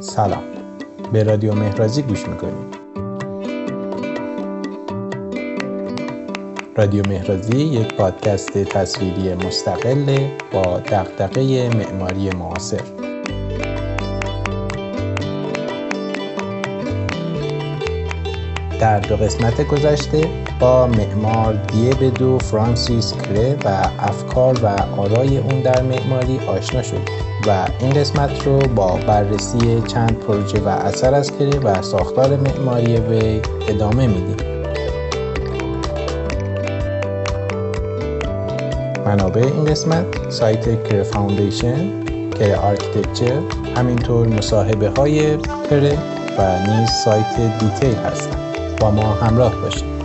سلام. به رادیو مهرازی گوش می‌کنید. رادیو مهرازی یک پادکست تصویری مستقل با دقدقه معماری معاصر. در دو قسمت گذشته با معمار دیبدو فرانسیس کره و افکار و آرای اون در معماری آشنا شدیم. و این قسمت رو با بررسی چند پروژه و اثر از کره و ساختار معماری وی ادامه میدیم. منابع این قسمت سایت کره foundation کره architecture همینطور مصاحبه های کره و نیز سایت detail هستن با ما همراه باشید.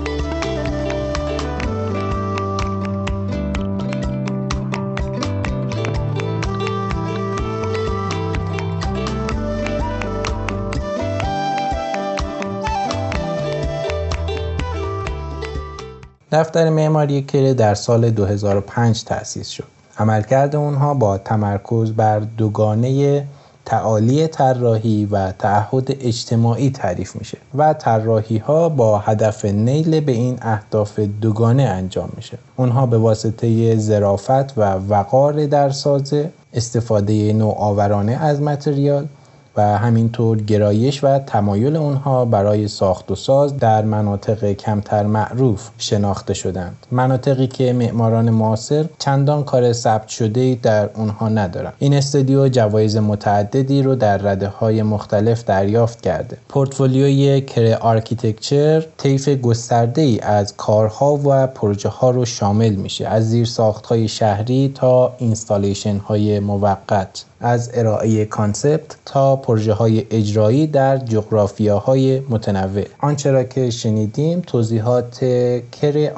دفتر معماری کره در سال 2005 تأسیس شد. عملکرد اونها با تمرکز بر دوگانه تعالی طراحی و تعهد اجتماعی تعریف میشه و طراحی ها با هدف نیل به این اهداف دوگانه انجام میشه اونها به واسطه ظرافت و وقار در سازه استفاده نوآورانه از متریال و همینطور گرایش و تمایل اونها برای ساخت و ساز در مناطق کمتر معروف شناخته شدند. مناطقی که معماران معاصر چندان کار ثبت شده در اونها ندارند. این استودیو جوایز متعددی رو در رده های مختلف دریافت کرده. پورتفولیوی کر architecture طیف گسترده ای از کارها و پروژه ها رو شامل میشه. از زیر ساخت های شهری تا installation های موقت. از ارائه concept تا پروژه های اجرایی در جغرافیاهای متنوع. آنچه را که شنیدیم توضیحات کر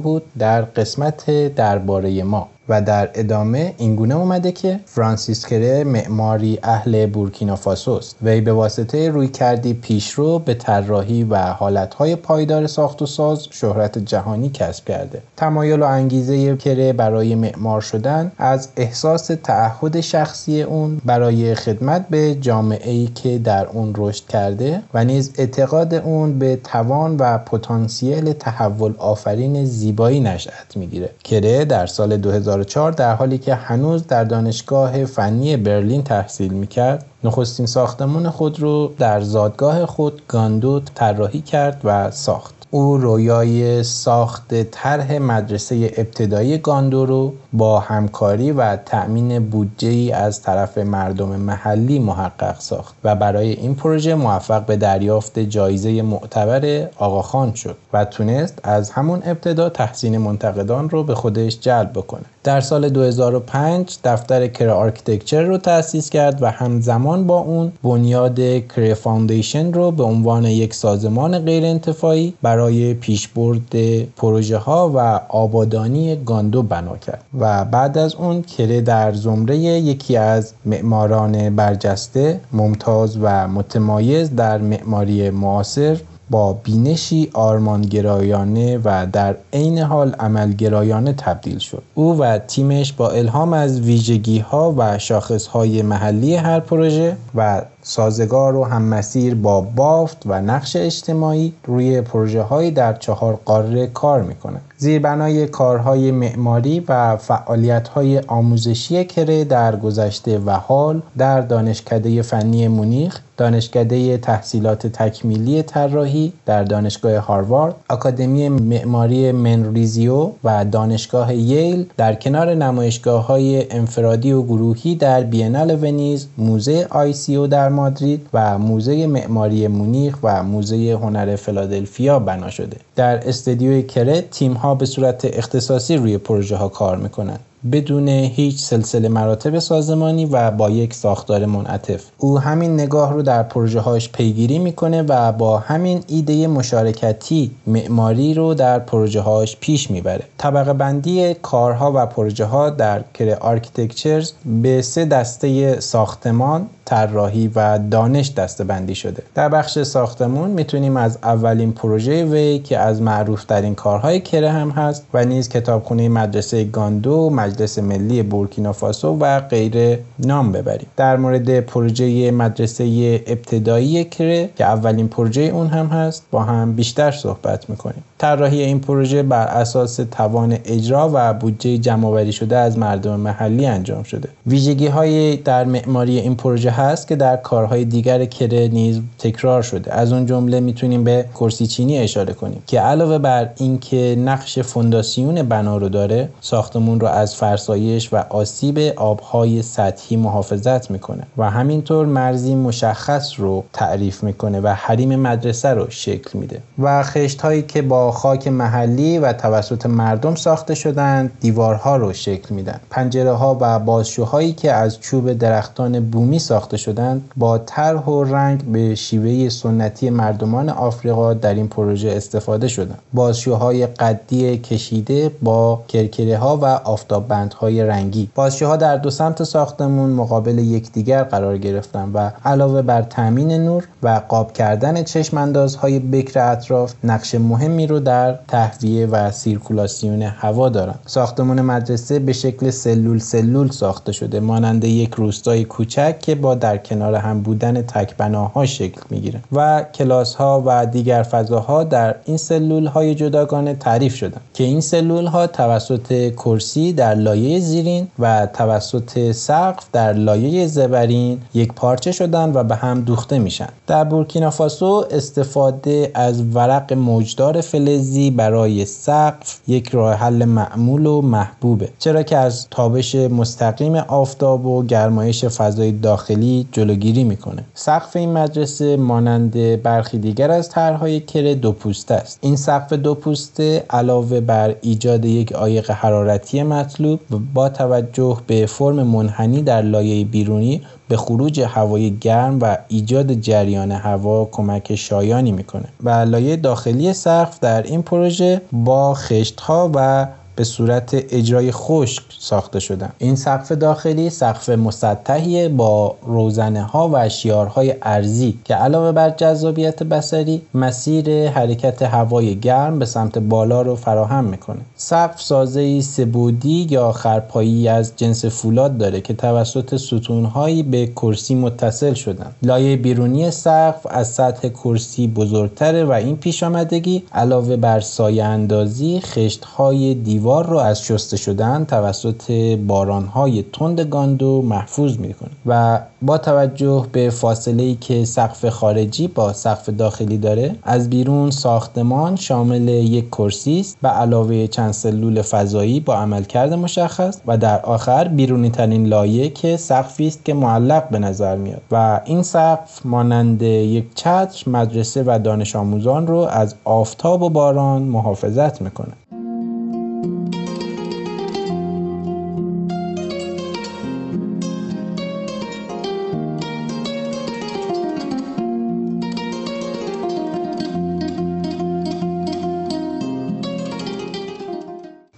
بود در قسمت درباره ما. و در ادامه اینگونه اومده که فرانسیس کره معماری اهل بورکینافاسو است. وی به واسطه رویکردی پیشرو به طراحی و حالتهای پایدار ساخت و ساز شهرت جهانی کسب کرده. تمایل و انگیزه کره برای معمار شدن از احساس تعهد شخصی اون برای خدمت به جامعه ای که در اون رشد کرده و نیز اعتقاد اون به توان و پتانسیل تحول آفرین زیبایی نشأت می‌گیره. کره در سال 2000 2004 در حالی که هنوز در دانشگاه فنی برلین تحصیل می‌کرد نخستین ساختمان خود رو در زادگاه خود گاندو طراحی کرد و ساخت. او رویای ساخت طرح مدرسه ابتدایی گاندو رو با همکاری و تأمین بودجه ای از طرف مردم محلی محقق ساخت و برای این پروژه موفق به دریافت جایزه معتبر آقاخان شد و تونست از همون ابتدا تحسین منتقدان رو به خودش جلب بکنه. در سال 2005 دفتر کره architecture رو تأسیس کرد و همزمان با اون بنیاد کره foundation رو به عنوان یک سازمان غیر انتفاعی برای پیشبرد پروژه ها و آبادانی گاندو بنا کرد و بعد از اون کره در زمره یکی از معماران برجسته ممتاز و متمایز در معماری معاصر با بینشی آرمانگرایانه و در عین حال عملگرایانه تبدیل شد. او و تیمش با الهام از ویژگی ها و شاخص های محلی هر پروژه و سازگار و مسیر با بافت و نقش اجتماعی روی پروژه های در چهار قاره کار می‌کنه زیربنای کارهای معماری و فعالیت های آموزشی کره در گذشته و حال در دانشکده فنی مونیخ دانشکده تحصیلات تکمیلی طراحی در دانشگاه هاروارد، آکادمی معماری منریزیو و دانشگاه ییل در کنار نمایشگاه های انفرادی و گروهی در بینال ونیز، موزه ICO در مادرید و موزه معماری مونیخ و موزه هنر فیلادلفیا بنا شده. در استودیوی کره تیم ها به صورت اختصاصی روی پروژه ها کار می‌کنند. بدون هیچ سلسله مراتب سازمانی و با یک ساختار منعطف او همین نگاه رو در پروژه هاش پیگیری می‌کنه و با همین ایده مشارکتی معماری رو در پروژه هاش پیش می‌بره طبقه بندی کارها و پروژه ها در کره architects به سه دسته ساختمان طراحی و دانش دسته بندی شده. در بخش ساختمون می‌تونیم از اولین پروژه وی که از معروف ترین کارهای کره هم هست و نیز کتابخونه مدرسه گاندو مجلس ملی بورکینافاسو و غیره نام ببریم. در مورد پروژه مدرسه ابتدایی کره که اولین پروژه اون هم هست با هم بیشتر صحبت می‌کنیم. طراحی این پروژه بر اساس توان اجرا و بودجه جمعآوری شده از مردم محلی انجام شده. ویژگی های در معماری این پروژه هست که در کارهای دیگر کره نیز تکرار شده. از اون جمله می‌تونیم به کرسی چینی اشاره کنیم که علاوه بر اینکه نقش فونداسیون بنا رو داره ساختمون رو از فرسایش و آسیب آبهای سطحی محافظت می‌کنه و همینطور مرزی مشخص رو تعریف می‌کنه و حریم مدرسه رو شکل میده و خشت هایی که با خاک محلی و توسط مردم ساخته شدند دیوارها رو شکل میدن. پنجره ها و بازشوهایی که از چوب درختان بومی ساخته شدند با طرح و رنگ به شیوه سنتی مردمان آفریقا در این پروژه استفاده شدند. بازشوهای قدی کشیده با کرکره ها و آفتاب های رنگی. بازشوها در دو سمت ساختمون مقابل یکدیگر قرار گرفتن و علاوه بر تامین نور و قاب کردن چشم های بکر اطراف نقش مهمی رو در تهویه و سیرکولاسیون هوا دارند. ساختمان مدرسه به شکل سلول سلول ساخته شده مانند یک روستای کوچک که با در کنار هم بودن تک بناها شکل می‌گیره و کلاس ها و دیگر فضاها در این سلول های جداگانه تعریف شدن که این سلول ها توسط کرسی در لایه زیرین و توسط سقف در لایه زبرین یک پارچه شدن و به هم دوخته میشن در بورکینافاسو استفاده از ورق موجدار فلزی برای سقف یک راه حل معمول و محبوبه چرا که از تابش مستقیم آفتاب و گرمایش فضای داخلی جلوگیری می‌کنه. سقف این مدرسه مانند برخی دیگر از طرحهای کره دو پوسته است. این سقف دو پوسته علاوه بر ایجاد یک عایق حرارتی مطلوب با توجه به فرم منحنی در لایه بیرونی به خروج هوای گرم و ایجاد جریان هوا کمک شایانی می‌کنه و لایه داخلی سقف در این پروژه با خشت ها و به صورت اجرای خشک ساخته شدن. این سقف داخلی سقف مسطحی با روزنه ها و شیارهای ارزی که علاوه بر جذابیت بسری مسیر حرکت هوای گرم به سمت بالا رو فراهم می‌کنه. سقف سازه سبودی یا خرپایی از جنس فولاد داره که توسط ستونهایی به کرسی متصل شدن. لایه بیرونی سقف از سطح کرسی بزرگتره و این پیش آمدگی علاوه بر سایه اندازی خشت های دیوار رو از شسته شدن توسط بارانهای تند گاندو محفوظ می‌کنه و با توجه به فاصله ای که سقف خارجی با سقف داخلی داره از بیرون ساختمان شامل یک کرسی است و علاوه چند سلول فضایی با عملکرد مشخص و در آخر بیرونی ترین لایه که سقفی است که معلق به نظر میاد و این سقف مانند یک چتر مدرسه و دانش آموزان رو از آفتاب و باران محافظت می‌کنه.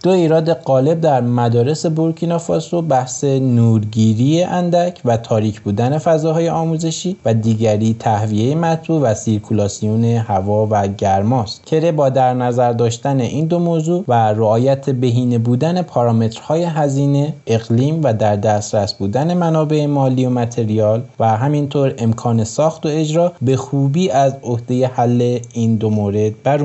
دو ایراد غالب در مدارس بورکینافاسو بحث نورگیری اندک و تاریک بودن فضاهای آموزشی و دیگری تهویه مطبوع و سیرکولاسیون هوا و گرماست کره با در نظر داشتن این دو موضوع و رعایت بهینه بودن پارامترهای هزینه اقلیم و در دسترس بودن منابع مالی و متریال و همینطور امکان ساخت و اجرا به خوبی از عهده حل این دو مورد بر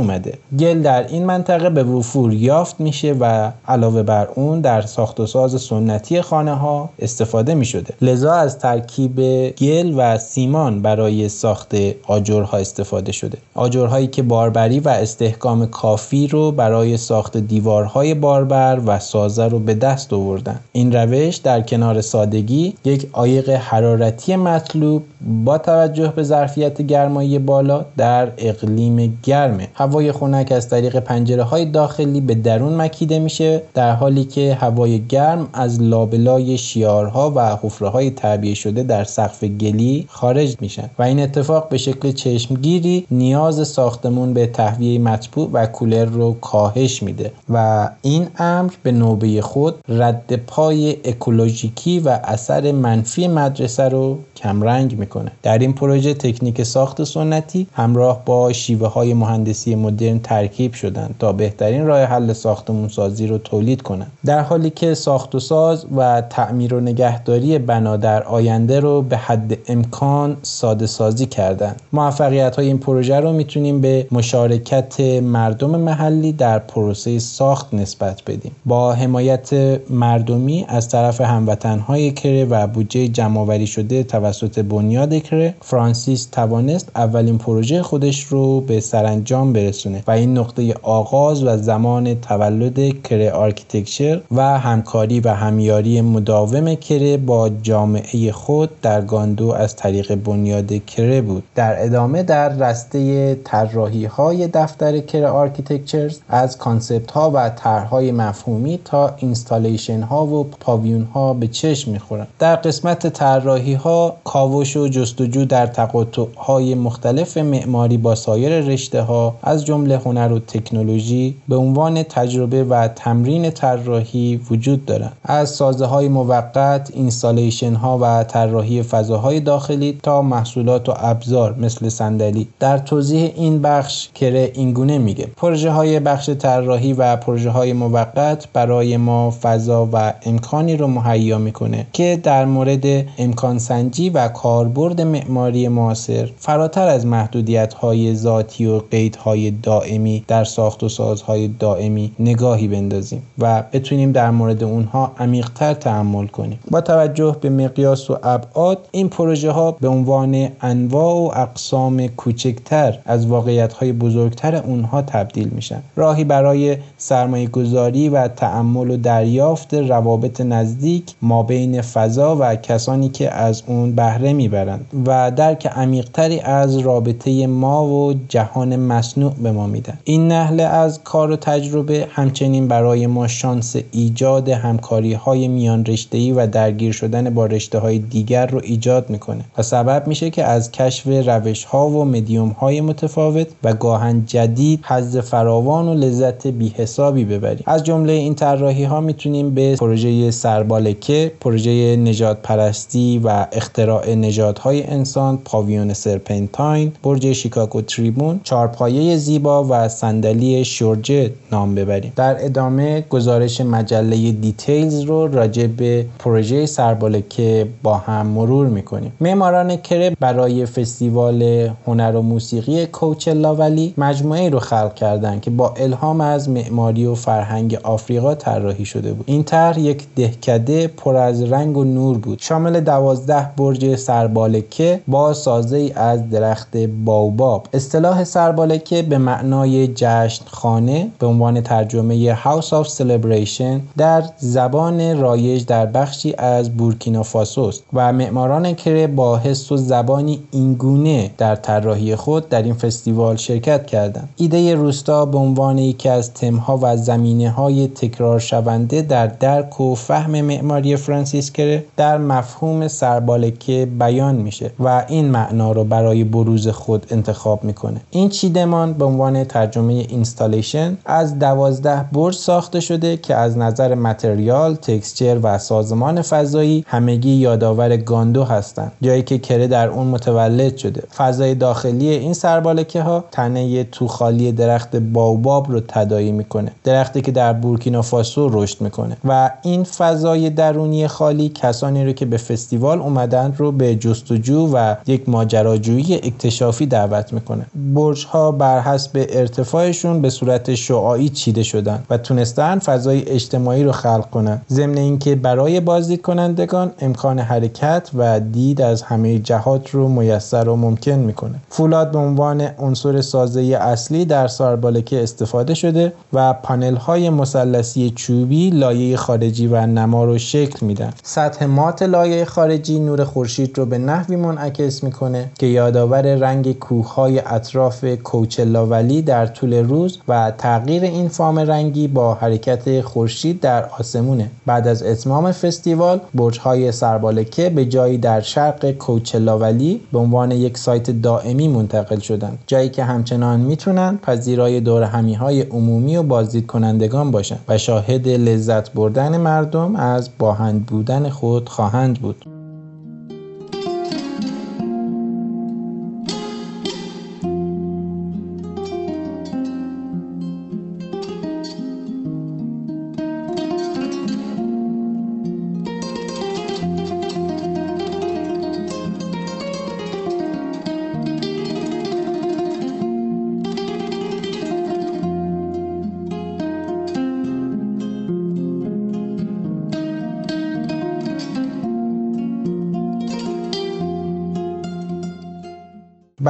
گل در این منطقه به وفور یافت میشه و علاوه بر اون در ساخت و ساز سنتی خانه ها استفاده می شده لذا از ترکیب گل و سیمان برای ساخت آجرها استفاده شده. آجرهایی که باربری و استحکام کافی رو برای ساخت دیوارهای باربر و سازه رو به دست آوردن. این روش در کنار سادگی یک عایق حرارتی مطلوب با توجه به ظرفیت گرمایی بالا در اقلیم گرمه. هوای خنک از طریق پنجره های داخلی به درون مکیده میشه در حالی که هوای گرم از لابلای شیارها و حفره های تعبیه شده در سقف گلی خارج میشن و این اتفاق به شکل چشمگیری نیاز ساختمون به تهویه مطبوع و کولر رو کاهش میده و این امر به نوبه خود رد پای اکولوژیکی و اثر منفی مدرسه رو کمرنگ می‌کنه. در این پروژه تکنیک ساخت سنتی همراه با شیوه های مهندسی مدرن ترکیب شدن تا بهترین راه حل ساختمون سازی رو تولید کنند در حالی که ساخت و ساز و تعمیر و نگهداری بنا در آینده رو به حد امکان ساده سازی کردن. موفقیت های این پروژه رو می‌تونیم به مشارکت مردم محلی در پروسه ساخت نسبت بدیم. با حمایت مردمی از طرف هموطنهای کره و بودجه جمعآوری شده توسط بنیاد کره فرانسیس توانست اولین پروژه خودش رو به سرانجام برسونه و این نقطه آغاز و زمان تولد کره architecture و همکاری و همیاری مداوم کره با جامعه خود در گاندو از طریق بنیاد کره بود. در ادامه در رسته طراحی های دفتر کره architects از concept ها و طرحهای مفهومی تا installation ها و پاویون ها به چشم می‌خورند در قسمت طراحی ها کاوش و جستجو در تقاطع های مختلف معماری با سایر رشته ها از جمله هنر و تکنولوژی به عنوان تجربه و تمرین طراحی وجود دارند از سازه های موقت installation ها و طراحی فضاهای داخلی تا محصولات و ابزار مثل صندلی. در توضیح این بخش کره اینگونه میگه پروژه های بخش طراحی و پروژه های موقت برای ما فضا و امکانی رو مهیا می‌کنه که در مورد امکان سنجی و کاربرد معماری معاصر فراتر از محدودیت های ذاتی و قیدهای دائمی در ساخت و سازهای دائمی نگاهی بندازیم و بتونیم در مورد اونها عمیقتر تحمل کنیم. با توجه به مقیاس و ابعاد این پروژه ها به عنوان انواع و اقسام کوچکتر از واقعیت های بزرگتر اونها تبدیل میشن. راهی برای سرمایه گذاری و تعمل و دریافت روابط نزدیک ما بین فضا و کسانی که از اون بهره می‌برند و درک عمیقتری از رابطه ما و جهان مصنوع به ما میدن این نحله از کار و تجربه همچنین برای ما شانس ایجاد همکاری های میان رشته ای و درگیر شدن با رشته های دیگر رو ایجاد می‌کنه و سبب میشه که از کشف روش ها و مدیوم های متفاوت و گاهاً جدید حظ فراوان و لذت بی حسابی ببریم. از جمله این طراحی ها می‌تونیم به پروژه سربالِکه پروژه نجات پرستی و اختراع نژادهای انسان پاویون سرپنتاین برج شیکاگو تریبون چارپایه زیبا و صندلی شورجه نام ببریم. در ادامه گزارش مجله Details رو راجع به پروژه سربالِکه با هم مرور می‌کنیم. معماران کره برای فستیوال هنر و موسیقی کوچلا ولی مجموعه رو خلق کردند که با الهام از معماری و فرهنگ آفریقا طراحی شده بود. این طرح یک دهکده پر از رنگ و نور بود. شامل دوازده برج سربالکه با سازه از درخت باوباب. اصطلاح سربالکه به معنای جشن خانه به عنوان ترجمه House of Celebration در زبان رایج در بخشی از بورکینافاسو و معماران کره با حس و زبانی اینگونه در طراحی خود در این فستیوال شرکت کردند. ایده روستا به عنوان یکی از تمها و زمینه های تکرار شونده در درک و فهم معماری فرانسیس کره در مفهوم سربالکه بیان میشه و این معنا رو برای بروز خود انتخاب می‌کنه. این چیدمان به عنوان ترجمه اینستالیشن از دوازده برج ساخته شده که از نظر متریال، تکسچر و سازمان فضایی همگی یادآور گاندو هستند جایی که کره در اون متولد شده. فضای داخلی این سربالکه ها تنه توخالی درخت باوباب رو تدایی می‌کنه درختی که در بورکینافاسو رشد می‌کنه. و این فضای درونی خالی کسانی رو که به فستیوال اومدن رو به جستجو و یک ماجراجویی اکتشافی دعوت می‌کنه. برج ها بر حسب ارتفاعشون به صورت شعاعی چیده شدن و تونستن فضای اجتماعی رو خلق کنن. ضمن اینکه برای بازدید کنندگان امکان حرکت و دید از همه جهات رو میسر و ممکن می‌کنه. فولاد به عنوان عنصر سازه اصلی در ساربالکه استفاده شده و پانل های مثلثی چوبی لایه خارجی و نما رو شکل میدن. سطح مات لایه خارجی نور خورشید رو به نحوی منعکس می‌کنه که یادآور رنگ کوههای اطراف کوچلاولی در طول روز و تغییر این فام رنگی با حرکت خورشید در آسمونه. بعد از اتمام فستیوال برج‌های سربالکه به جایی در شرق کوچلاولی به عنوان یک سایت دائمی منتقل شدند. جایی که همچنان می‌تونن پذیرای دور همی های عمومی و بازدید کنندگان باشند و شاهد لذت بردن مردم از باهند بودن خود خواهند بود.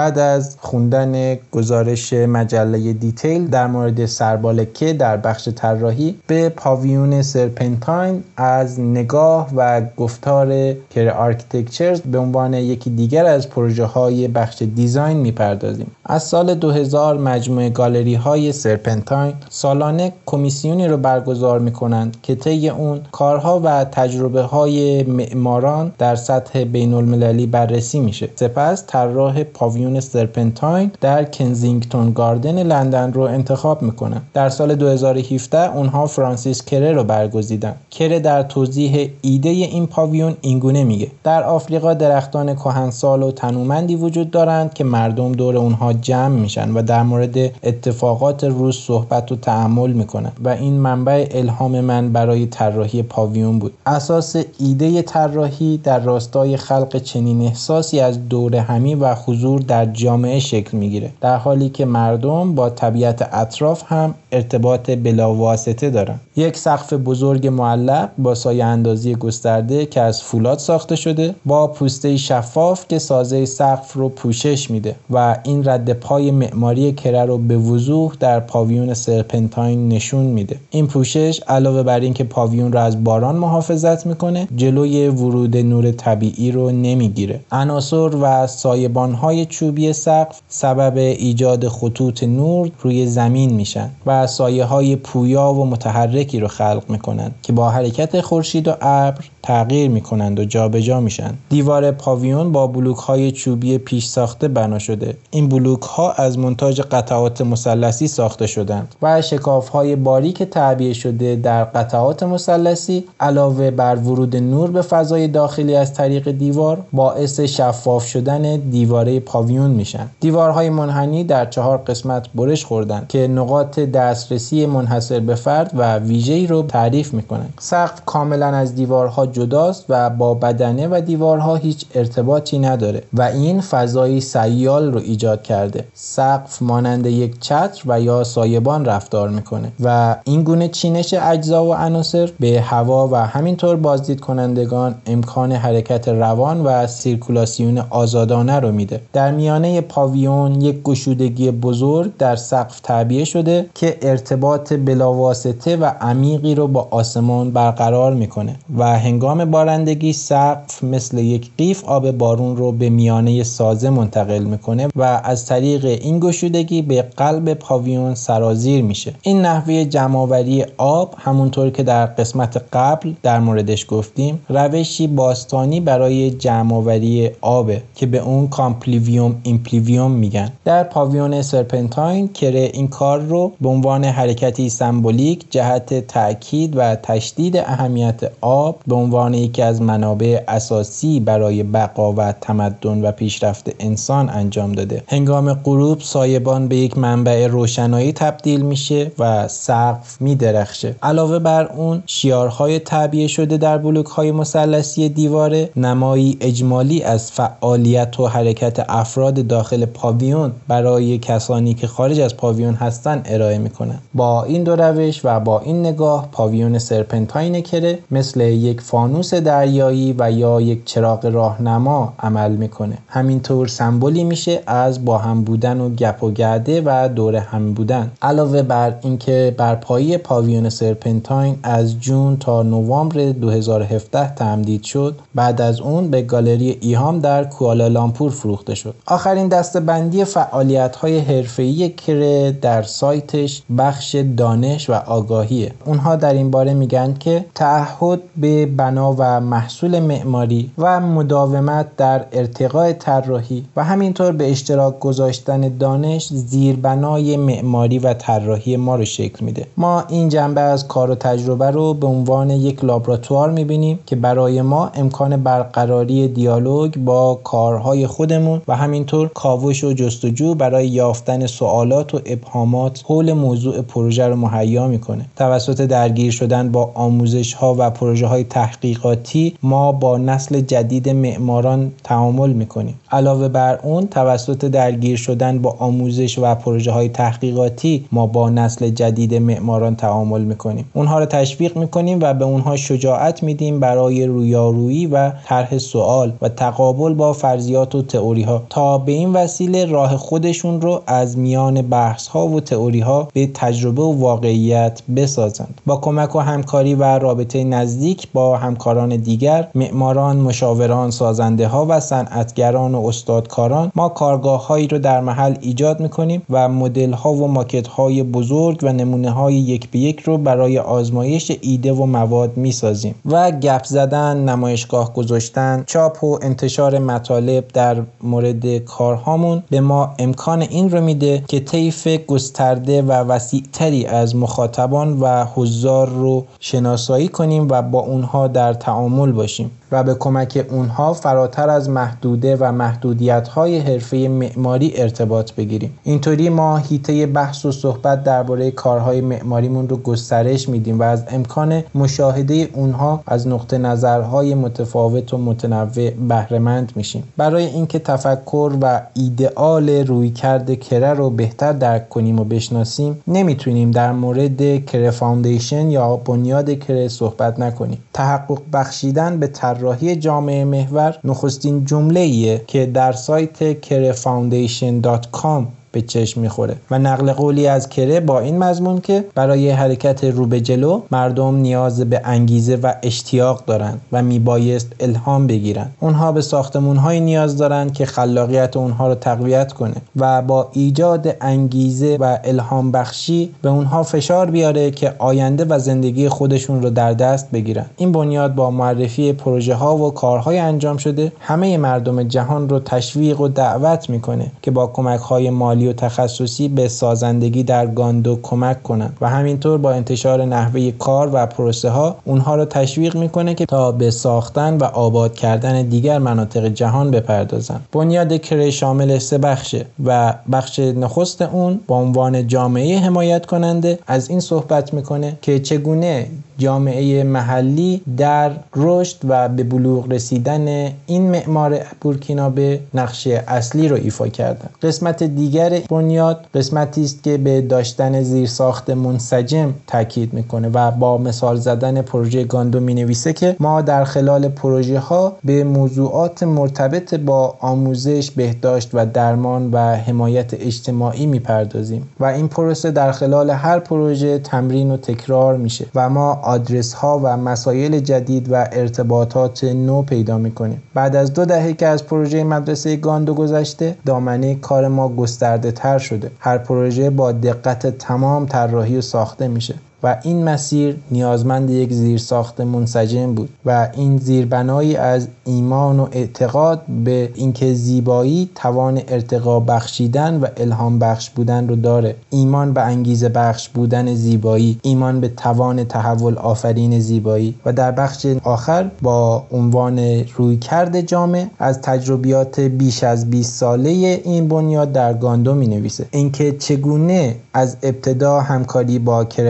بعد از خوندن گزارش مجله Detail در مورد سربالکه در بخش طراحی به پاویون سرپنتاین از نگاه و گفتار کره architects به عنوان یکی دیگر از پروژه های بخش design می‌پردازیم. از سال 2000 مجموعه گالری های سرپنتاین سالانه کمیسیونی رو برگزار می‌کنند که طی اون کارها و تجربه های معماران در سطح بین المللی بررسی میشه. سپس طراح پاویون سرپنتاین در کنزینگتون garden لندن رو انتخاب می‌کنن. در سال 2017 اونها فرانسیس کره رو برگزیدن. کره در توضیح ایده این پاویون اینگونه میگه. در آفریقا درختان کهنسال و تنومندی وجود دارند که مردم دور اونها جمع میشن و در مورد اتفاقات روز صحبت و تعمل می‌کنن و این منبع الهام من برای طراحی پاویون بود. اساس ایده طراحی در راستای خلق چنین احساسی از دور همی و حضور در جامعه شکل می‌گیره در حالی که مردم با طبیعت اطراف هم ارتباط بلاواسطه دارن. یک سقف بزرگ معلق با سایه اندازی گسترده که از فولاد ساخته شده با پوسته شفاف که سازه سقف رو پوشش میده و این رد پای معماری کره رو به وضوح در پاویون سرپنتاین نشون میده. این پوشش علاوه بر اینکه پاویون رو از باران محافظت می‌کنه جلوی ورود نور طبیعی رو نمی‌گیره. عناصر و سایبان های چوبی سقف سبب ایجاد خطوط نور روی زمین میشن و سایه های پویا و متحرکی رو خلق می‌کنن که با حرکت خورشید و ابر تغییر می‌کنند و جابجا جا میشن. دیوار پاویون با بلوک های چوبی پیش ساخته بنا شده. این بلوک ها از منتاج قطعات مثلثی ساخته شدند و شکاف های باریک تعبیه شده در قطعات مثلثی علاوه بر ورود نور به فضای داخلی از طریق دیوار باعث شفاف شدن دیواره پاویون میشن. دیوارهای منحنی در چهار قسمت برش خوردند که نقاط دسترسی منحصر به فرد و ویژه‌ای رو تعریف می‌کنند. سقف کاملا از دیوارها جداست و با بدنه و دیوارها هیچ ارتباطی نداره و این فضایی سیال رو ایجاد کرده. سقف مانند یک چتر و یا سایبان رفتار می‌کنه و این گونه چینش اجزا و عناصر به هوا و همینطور بازدید کنندگان امکان حرکت روان و سیرکولاسیون آزادانه رو میده. در میانه پاویون یک گشودگی بزرگ در سقف تعبیه شده که ارتباط بلاواسطه و عمیقی رو با آسمان برقرار می‌کنه و هنگام بارندگی سقف مثل یک قیف آب بارون رو به میانه سازه منتقل می‌کنه و از طریق این گشودگی به قلب پاویون سرازیر میشه. این نحوه جمعآوری آب همونطور که در قسمت قبل در موردش گفتیم روشی باستانی برای جمعآوری آبه که به اون compluvium impluvium میگن. در پاویون سرپنتاین کره این کار رو به عنوان حرکتی سمبلیک جهت تاکید و تشدید اهمیت آب به عنوان یکی از منابع اساسی برای بقا و تمدن و پیشرفت انسان انجام داده. هنگام غروب سایبان به یک منبع روشنایی تبدیل میشه و سقف میدرخشه. علاوه بر اون شیارهای تعبیه شده در بلوک های مثلثی دیواره نمایی اجمالی از فعالیت و حرکت افراد داخل پاویون برای کسانی که خارج از پاویون هستن ارائه می‌کنن. با این دو روش و با این نگاه پاویون سرپنتاین کره مثل یک فانوس دریایی و یا یک چراغ راهنما عمل می‌کنه. همینطور سمبولی میشه از با هم بودن و گپ و گرده و دور هم بودن. علاوه بر اینکه بر پایی پاویون سرپنتاین از جون تا نوامبر 2017 تمدید شد بعد از اون به گالری ایهام در کوالالامپور فروخته شد. آخرین دستبندی فعالیت های حرفه‌ای کره در سایتش بخش دانش و آگاهیه. اونها در این باره میگن که تعهد به و محصول معماری و مداومت در ارتقاء طراحی و همینطور به اشتراک گذاشتن دانش زیربنای معماری و طراحی ما رو شکل میده. ما این جنبه از کار و تجربه رو به عنوان یک لابراتوار می‌بینیم که برای ما امکان برقراری دیالوگ با کارهای خودمون و همینطور کاوش و جستجو برای یافتن سوالات و ابهامات حول موضوع پروژه رو مهیا می‌کنه. توسط درگیر شدن با آموزش ها و پروژه های تحقیق تحقیقاتی ما با نسل جدید معماران تعامل می‌کنیم. علاوه بر اون توسط درگیر شدن با آموزش و پروژه های تحقیقاتی ما با نسل جدید معماران تعامل می‌کنیم. اونها رو تشویق می‌کنیم و به اونها شجاعت میدیم برای رویارویی و طرح سوال و تقابل با فرضیات و تئوری ها تا به این وسیله راه خودشون رو از میان بحث ها و تئوری ها به تجربه و واقعیت بسازند. با کمک و همکاری و رابطه نزدیک با همکاران دیگر معماران مشاوران سازنده ها و صنعتگران و استادکاران ما کارگاه هایی رو در محل ایجاد می‌کنیم و مدل ها و ماکت های بزرگ و نمونه های یک به یک رو برای آزمایش ایده و مواد می‌سازیم و گپ زدن نمایشگاه گذاشتن چاپ و انتشار مطالب در مورد کارهامون به ما امکان این رو میده که طیف گسترده و وسیعتری از مخاطبان و حضار رو شناسایی کنیم و با اونها در تعامل باشیم. و به کمک اونها فراتر از محدوده و محدودیت های حرفه معماری ارتباط بگیریم. اینطوری ما هیته بحث و صحبت درباره کارهای معماریمون رو گسترش میدیم و از امکان مشاهده اونها از نقطه نظرهای متفاوت و متنوع بهرهمند میشیم. برای اینکه تفکر و ایدئال رویکرد کره رو بهتر درک کنیم و بشناسیم نمی‌تونیم در مورد کره foundation یا بنیاد کره صحبت نکنیم. تحقق بخشیدن به طراحی جامعه محور نخستین جمله ایه که در سایت kerefoundation.com به چشم می‌خوره. و نقل قولی از کره با این مضمون که برای حرکت رو به جلو مردم نیاز به انگیزه و اشتیاق دارند و میبایست الهام بگیرن اونها به ساختمون هایی نیاز دارند که خلاقیت اونها رو تقویت کنه و با ایجاد انگیزه و الهام بخشی به اونها فشار بیاره که آینده و زندگی خودشون رو در دست بگیرن. این بنیاد با معرفی پروژه ها و کارهای انجام شده همه مردم جهان رو تشویق و دعوت می‌کنه که با کمک های مالی و تخصصی به سازندگی در گاندو کمک کنند و همینطور با انتشار نحوه کار و پروسه ها اونها رو تشویق می‌کنه که تا به ساختن و آباد کردن دیگر مناطق جهان بپردازند. بنیاد کره شامل سه بخشه و بخش نخست اون با عنوان جامعه حمایت کننده از این صحبت می‌کنه که چگونه جامعه محلی در رشد و به بلوغ رسیدن این معمار بورکینابه نقش اصلی رو ایفا کردن. قسمت دیگر بنیاد قسمتی است که به داشتن زیرساخت منسجم تاکید می‌کنه و با مثال زدن پروژه گاندو می نویسه که ما در خلال پروژه ها به موضوعات مرتبط با آموزش بهداشت و درمان و حمایت اجتماعی می‌پردازیم و این پروسه در خلال هر پروژه تمرین و تکرار میشه و ما آدرس ها و مسایل جدید و ارتباطات نو پیدا می‌کنیم. بعد از دو دهه که از پروژه مدرسه گاندو گذشته دامنه کار ما گسترده تر شده. هر پروژه با دقت تمام طراحی و ساخته میشه. و این مسیر نیازمند یک زیرساخت منسجم بود و این زیربنایی از ایمان و اعتقاد به اینکه زیبایی توان ارتقا بخشیدن و الهام بخش بودن رو داره. ایمان به انگیزه بخش بودن زیبایی ایمان به توان تحول آفرین زیبایی و در بخش آخر با عنوان رویکرد جامع از تجربیات بیش از 20 ساله این بنیاد در گاندو می نویسه. اینکه چگونه از ابتدا همکاری با کر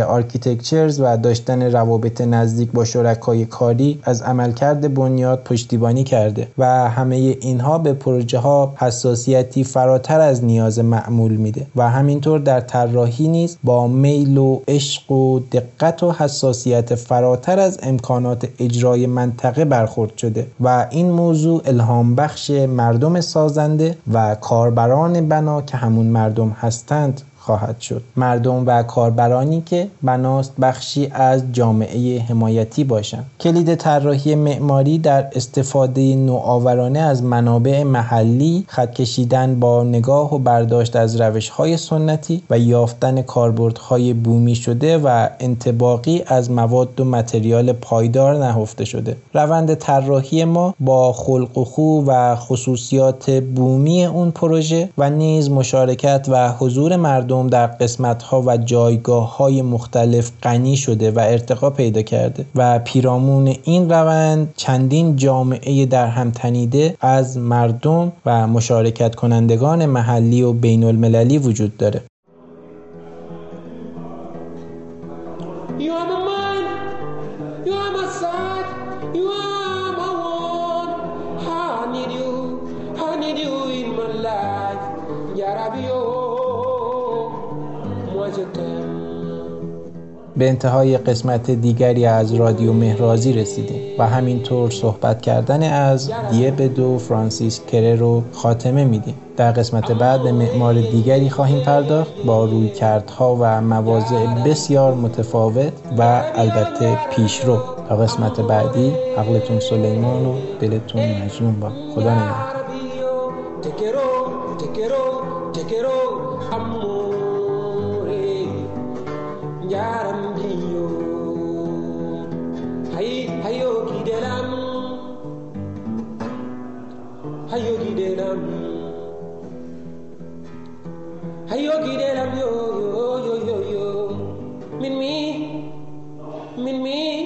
Architectures و داشتن روابط نزدیک با شرکای کاری از عملکرد بنیاد پشتیبانی کرده و همه اینها به پروژه ها حساسیتی فراتر از نیاز معمول میده و همینطور در طراحی نیز با میل و عشق و دقت و حساسیت فراتر از امکانات اجرای منطقه برخورد شده و این موضوع الهام بخش مردم سازنده و کاربران بنا که همون مردم هستند. خواهد شد. مردم و کاربرانی که بناست بخشی از جامعه حمایتی باشند. کلید طراحی معماری در استفاده نوآورانه از منابع محلی خط کشیدن با نگاه و برداشت از روش های سنتی و یافتن کاربردهای بومی شده و انتباقی از مواد و متریال پایدار نهفته شده. روند طراحی ما با خلق و خو و خصوصیات بومی اون پروژه و نیز مشارکت و حضور مردم مردم در قسمت ها و جایگاه های مختلف غنی شده و ارتقا پیدا کرده و پیرامون این روند چندین جامعه در هم تنیده از مردم و مشارکت کنندگان محلی و بین المللی وجود داره. به انتهای قسمت دیگری از رادیو مهرازی رسیدیم و همینطور صحبت کردن از دیه دو فرانسیس کره رو خاتمه میدیم در قسمت بعد به معمار دیگری خواهیم پرداخت با روی کردها و مواضع بسیار متفاوت و البته پیشرو تا قسمت بعدی عقلتون سلیمان و دلتون مجنون با خدا نگهدار هيوكي ديلم يو يو يو يو يو من مي من مي